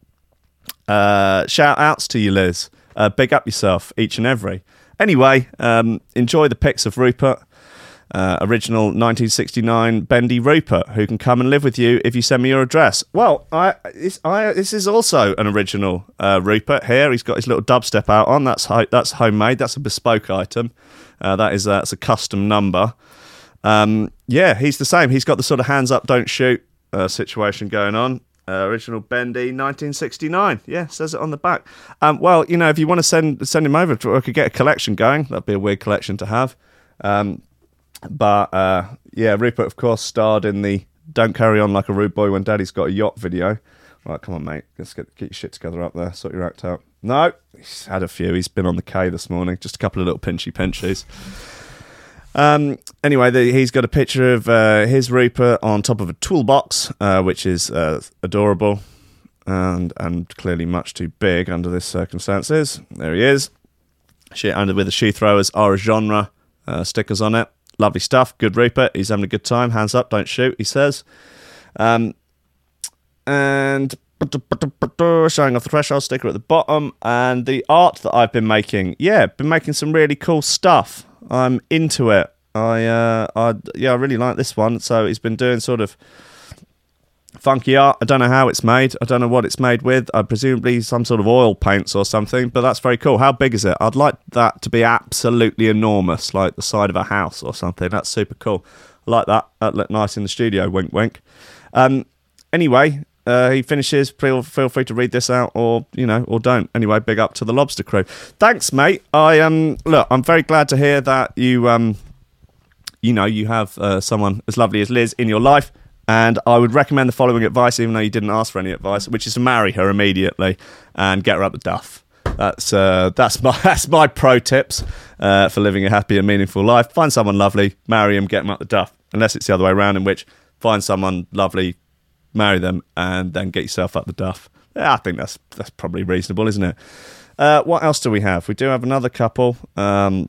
uh, shout outs to you, Liz. Uh, big up yourself, each and every. Anyway, um, enjoy the pics of Rupert. Uh, original 1969 Bendy Rupert, who can come and live with you if you send me your address. Well, I, this, I, this is also an original uh, Rupert here. He's got his little dubstep out on. That's ho- that's homemade. That's a bespoke item. Uh, that is that's a custom number. Um, yeah, he's the same. He's got the sort of hands up, don't shoot uh, situation going on. Uh, original Bendy, 1969. Yeah, says it on the back. Um, well, you know, if you want to send send him over, I could get a collection going. That'd be a weird collection to have. Um, but uh, yeah, Rupert, of course, starred in the "Don't Carry On Like a Rude Boy When Daddy's Got a Yacht" video. Right, come on, mate. Let's get get your shit together up there. Sort your act out. No, he's had a few. He's been on the K this morning. Just a couple of little pinchy pinchies. Um, anyway, the, he's got a picture of uh, his Reaper on top of a toolbox, uh, which is uh, adorable and and clearly much too big under these circumstances. There he is. Shit under with the shoe throwers are a genre uh, stickers on it. Lovely stuff. Good Reaper. He's having a good time. Hands up, don't shoot. He says. Um, and showing off the threshold sticker at the bottom and the art that I've been making. Yeah, been making some really cool stuff. I'm into it. I uh, I yeah, I really like this one. So he's been doing sort of funky art. I don't know how it's made. I don't know what it's made with. I Uh, presumably some sort of oil paints or something. But that's very cool. How big is it? I'd like that to be absolutely enormous, like the side of a house or something. That's super cool. I like that. That looked nice in the studio. Wink, wink. Um, anyway, uh, he finishes. Feel feel free to read this out, or you know, or don't. Anyway, big up to the Lobster Crew. Thanks, mate. I um look, I'm very glad to hear that you um, you know, you have uh, someone as lovely as Liz in your life. And I would recommend the following advice, even though you didn't ask for any advice, which is to marry her immediately and get her up the duff. That's uh, that's my that's my pro tips uh, for living a happy and meaningful life. Find someone lovely, marry him, get him up the duff. Unless it's the other way around, in which find someone lovely, marry them, and then get yourself up the duff. Yeah, I think that's that's probably reasonable, isn't it? Uh, what else do we have? We do have another couple. Um,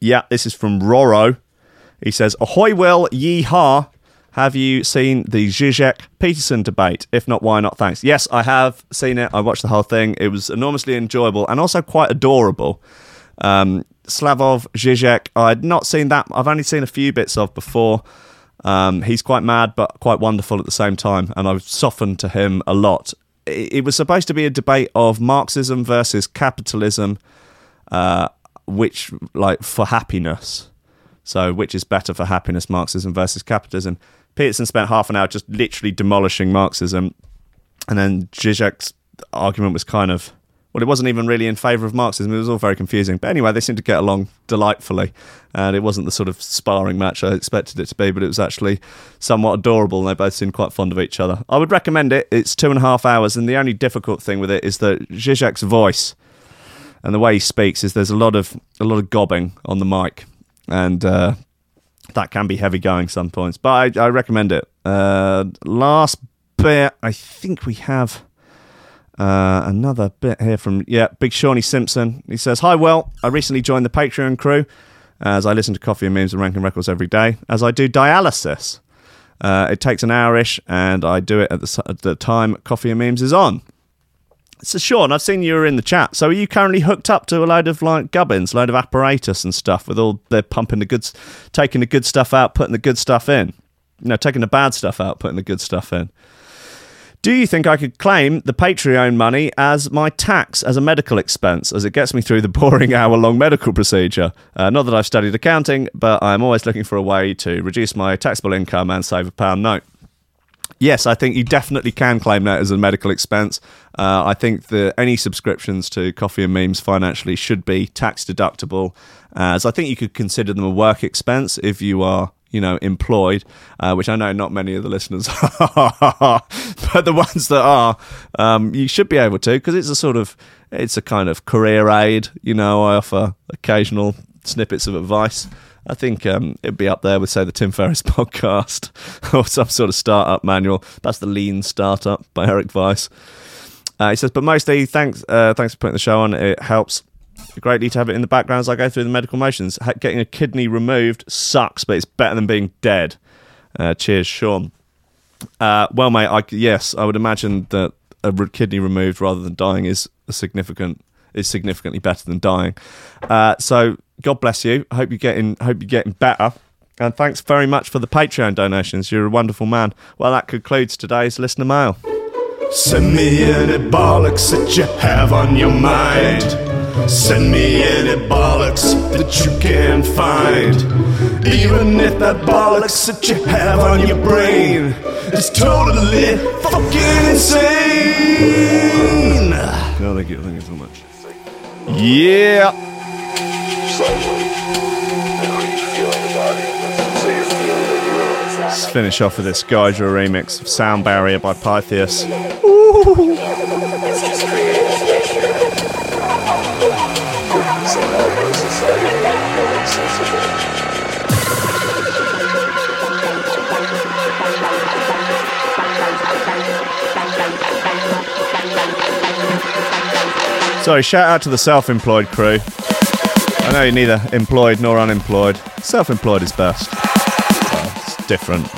yeah, this is from Roro. He says, "Ahoy, Will, yee ha." Have you seen the Zizek Peterson debate? If not, why not? Thanks. Yes, I have seen it. I watched the whole thing. It was enormously enjoyable and also quite adorable. Um, Slavoj Zizek, I'd not seen that. I've only seen a few bits of before. Um, he's quite mad, but quite wonderful at the same time, and I've softened to him a lot. It, was supposed to be a debate of Marxism versus capitalism, uh, which, like, for happiness. So, which is better for happiness, Marxism versus capitalism? Peterson spent half an hour just literally demolishing Marxism, and then Zizek's argument was kind of well, it wasn't even really in favour of Marxism. It was all very confusing. But anyway, they seemed to get along delightfully, and it wasn't the sort of sparring match I expected it to be, but it was actually somewhat adorable, and they both seemed quite fond of each other. I would recommend it. It's two and a half hours, and the only difficult thing with it is that Zizek's voice and the way he speaks is there's a lot of a lot of gobbing on the mic, and uh, that can be heavy going some points. But I, I recommend it. Uh, last bit, I think we have uh, another bit here from yeah, Big Shawnee Simpson. He says, "Hi, well, I recently joined the Patreon crew as I listen to Coffee and Memes and Ranking Records every day as I do dialysis. Uh, it takes an hourish, and I do it at the, at the time Coffee and Memes is on." So Sean, I've seen you were in the chat. So are you currently hooked up to a load of like gubbins, load of apparatus and stuff with all they're pumping the good, s- taking the good stuff out, putting the good stuff in. You know, taking the bad stuff out, putting the good stuff in. Do you think I could claim the Patreon money as my tax as a medical expense, as it gets me through the boring hour long medical procedure? Uh, not that I've studied accounting, but I'm always looking for a way to reduce my taxable income and save a pound note. Yes, I think you definitely can claim that as a medical expense. Uh, I think that any subscriptions to Coffee and Memes financially should be tax deductible, as I think you could consider them a work expense if you are, you know, employed, uh, which I know not many of the listeners are, but the ones that are, um, you should be able to because it's a sort of, it's a kind of career aid. You know, I offer occasional snippets of advice. I think um, it'd be up there with, say, the Tim Ferriss podcast or some sort of startup manual. That's the Lean Startup by Eric Weiss. Uh, he says, but mostly, thanks, uh, thanks for putting the show on. It helps greatly to have it in the background as I go through the medical motions. Getting a kidney removed sucks, but it's better than being dead. Uh, cheers, Sean. Uh, well, mate, I, yes, I would imagine that a kidney removed rather than dying is significant is significantly better than dying. Uh, so God bless you. Hope you're getting hope you're getting better. And thanks very much for the Patreon donations. You're a wonderful man. Well, that concludes today's listener mail. Send me any bollocks that you have on your mind. Send me any bollocks that you can find. Even if that bollocks that you have on your brain is totally fucking insane. No, thank you. Thank you so much. Yeah. Let's finish off with this Geyser remix of Sound Barrier by Pythius. Sorry, shout out to the self employed crew. I know you're neither employed nor unemployed. Self employed is best. Well, it's different.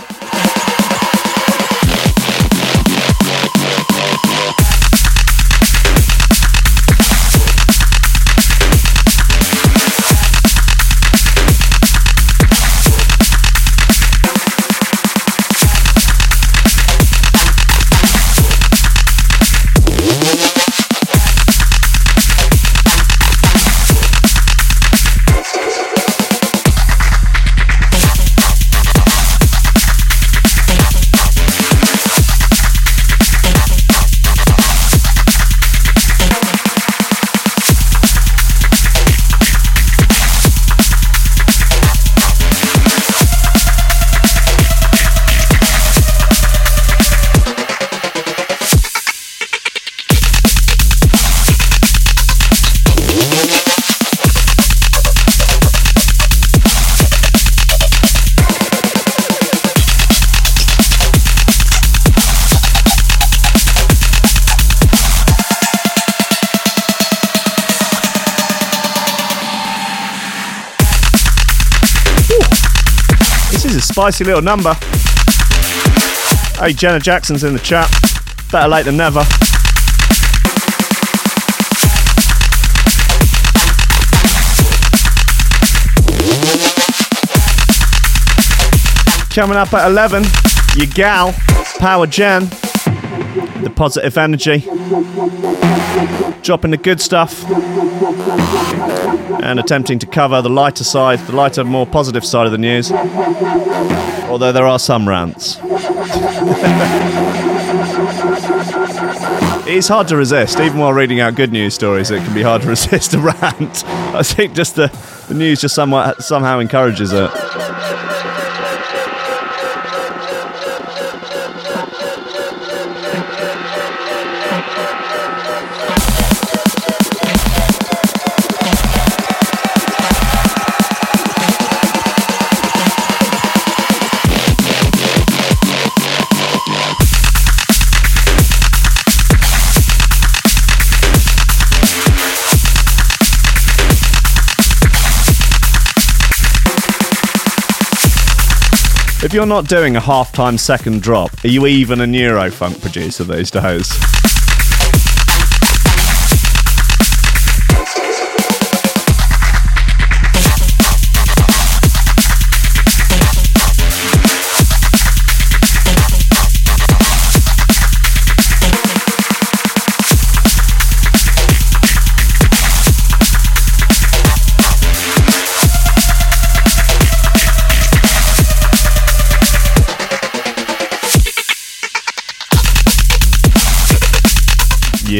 Spicy little number. Hey, Jenna Jackson's in the chat. Better late than never. Coming up at 11, your gal, Power Jen, the positive energy, dropping the good stuff, and attempting to cover the lighter side, the lighter, more positive side of the news. Although there are some rants. it's hard to resist, even while reading out good news stories. It can be hard to resist a rant. I think just the, the news just somewhat somehow encourages it. If you're not doing a half-time second drop, are you even a Neurofunk producer these days?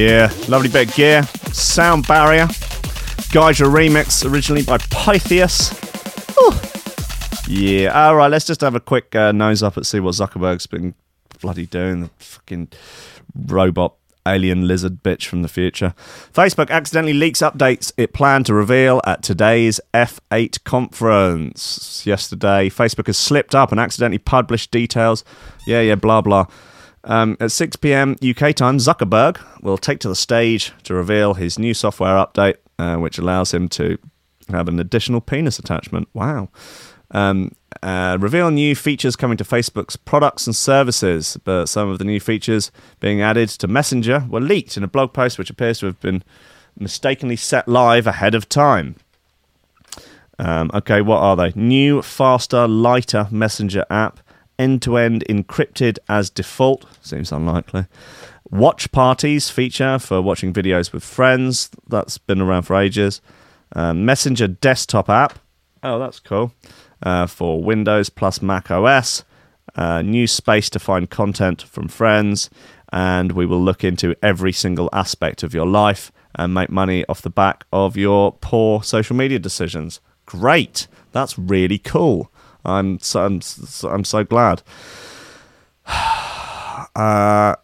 Yeah, lovely bit of gear. Sound Barrier. Gaija remix, originally by Pythius. Ooh. Yeah, alright, let's just have a quick uh, nose up and see what Zuckerberg's been bloody doing. The fucking robot alien lizard bitch from the future. Facebook accidentally leaks updates it planned to reveal at today's F8 conference. Yesterday, Facebook has slipped up and accidentally published details. Yeah, yeah, blah, blah. Um, at 6 p.m. UK time, Zuckerberg will take to the stage to reveal his new software update, uh, which allows him to have an additional penis attachment. Wow. Um, uh, reveal new features coming to Facebook's products and services, but some of the new features being added to Messenger were leaked in a blog post which appears to have been mistakenly set live ahead of time. Um, okay, what are they? New, faster, lighter Messenger app, end to end encrypted as default. Seems unlikely. Watch parties feature for watching videos with friends. That's been around for ages. Um, Messenger desktop app. Oh, that's cool. Uh, for Windows plus Mac OS. Uh, new space to find content from friends. And we will look into every single aspect of your life and make money off the back of your poor social media decisions. Great. That's really cool. I'm so, I'm, I'm so glad. Uh,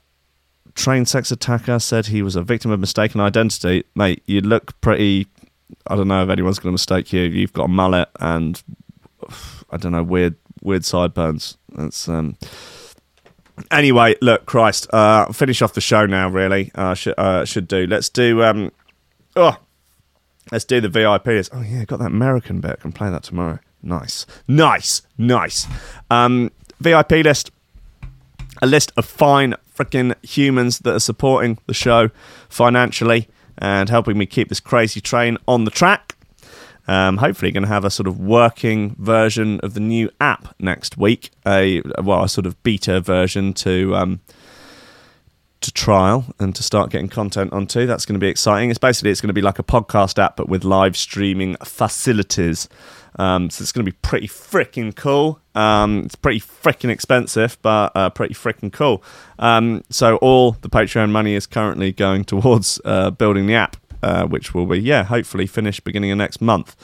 trained sex attacker said he was a victim of mistaken identity. Mate, you look pretty. I don't know if anyone's going to mistake you. You've got a mullet and I don't know weird weird sideburns. That's um. Anyway, look, Christ. Uh, finish off the show now. Really, uh, should uh, should do. Let's do um. Oh, let's do the VIP. Oh yeah, got that American bit. Can play that tomorrow. Nice, nice, nice. Um, VIP list. A list of fine freaking humans that are supporting the show financially and helping me keep this crazy train on the track. Um, hopefully, going to have a sort of working version of the new app next week. A well, a sort of beta version to um, to trial and to start getting content onto. That's going to be exciting. It's basically it's going to be like a podcast app, but with live streaming facilities. Um, so it's going to be pretty freaking cool. Um, it's pretty freaking expensive, but uh, pretty freaking cool. Um, so all the Patreon money is currently going towards uh, building the app, uh, which will be yeah hopefully finished beginning of next month.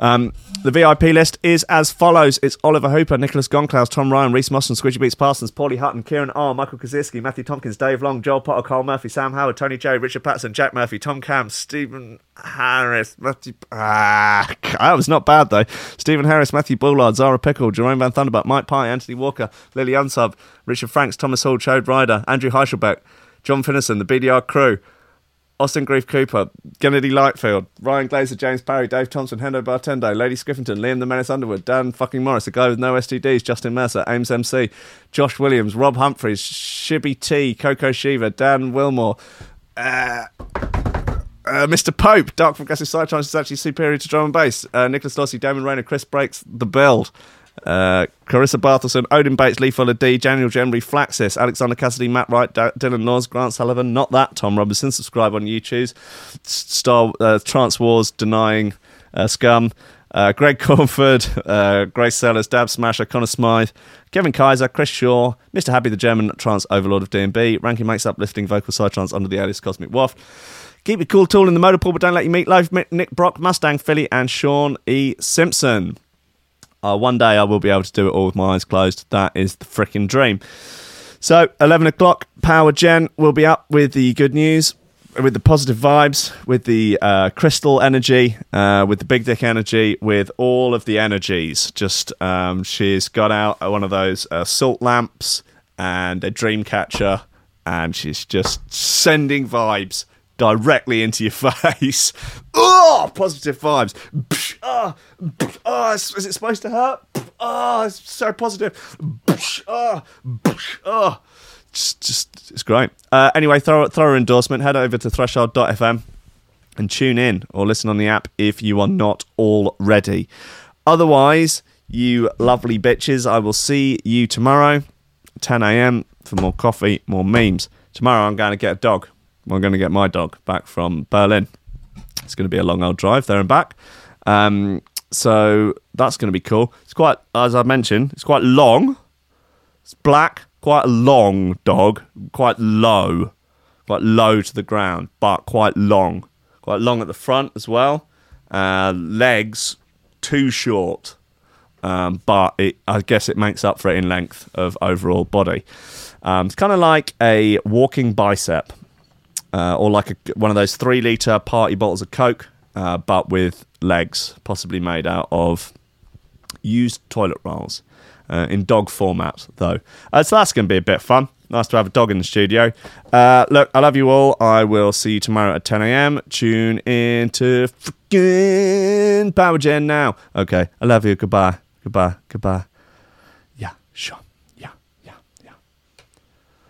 Um, the VIP list is as follows: It's Oliver Hooper, Nicholas Gonklaus, Tom Ryan, Reese Moss, and Squidgy Beats Parsons, Paulie Hutton, Kieran R, Michael Kaczynski, Matthew Tompkins, Dave Long, Joel Potter, Carl Murphy, Sam Howard, Tony J, Richard Patson, Jack Murphy, Tom Cam, Stephen Harris, Matthew. Ah, that was not bad though. Stephen Harris, Matthew Bullard, Zara Pickle, Jerome Van Thunderbuck, Mike Pye, Anthony Walker, Lily Unsub, Richard Franks, Thomas Hall, Chode Ryder, Andrew Heichelbeck, John Finnison, the BDR crew. Austin Grief Cooper, Kennedy Lightfield, Ryan Glazer, James Parry, Dave Thompson, Hendo Bartendo, Lady Scriffington, Liam the Menace Underwood, Dan fucking Morris, the guy with no STDs, Justin Mercer, Ames MC, Josh Williams, Rob Humphreys, Shibby T, Coco Shiva, Dan Wilmore, uh, uh, Mr. Pope, Dark Progressive Side is actually superior to drum and bass. Uh, Nicholas Lossy, Damon Rayner, Chris Breaks, The Build. Uh, Carissa Barthelson, Odin Bates, Lee Fuller D, Daniel Genry, Flaxis, Alexander Cassidy, Matt Wright, D- Dylan Laws, Grant Sullivan, not that, Tom Robinson, subscribe on YouTube, Star uh, Trance Wars, Denying uh, Scum, uh, Greg Cornford, uh, Grace Sellers, Dab Smasher, Connor Smythe, Kevin Kaiser, Chris Shaw, Mr. Happy, the German Trance Overlord of D&B, Ranking makes uplifting vocal side trance under the alias Cosmic Waft. Keep your cool tool in the motor pool, but don't let you meet Loaf, Nick Brock, Mustang Philly, and Sean E. Simpson. Uh, one day I will be able to do it all with my eyes closed. That is the freaking dream. So, 11 o'clock, Power Gen will be up with the good news, with the positive vibes, with the uh, crystal energy, uh, with the big dick energy, with all of the energies. Just, um, she's got out one of those uh, salt lamps and a dream catcher, and she's just sending vibes directly into your face. Oh, positive vibes. Oh, oh, is it supposed to hurt? Oh, it's so positive. Oh, oh. Just, just, it's great. Uh, anyway, throw, throw endorsement. Head over to threshold.fm and tune in or listen on the app if you are not already. Otherwise, you lovely bitches, I will see you tomorrow, 10 a.m., for more coffee, more memes. Tomorrow, I'm going to get a dog. I'm going to get my dog back from Berlin. It's going to be a long old drive there and back. Um, so that's going to be cool. It's quite, as I mentioned, it's quite long. It's black, quite a long dog, quite low, quite low to the ground, but quite long. Quite long at the front as well. Uh, legs too short, um, but it, I guess it makes up for it in length of overall body. Um, it's kind of like a walking bicep uh, or like a, one of those three liter party bottles of Coke, uh, but with legs, possibly made out of used toilet rolls uh, in dog format, though. Uh, so that's going to be a bit fun. Nice to have a dog in the studio. Uh, look, I love you all. I will see you tomorrow at 10 a.m. Tune in to freaking Power Gen now. Okay, I love you. Goodbye. Goodbye. Goodbye. Yeah, sure.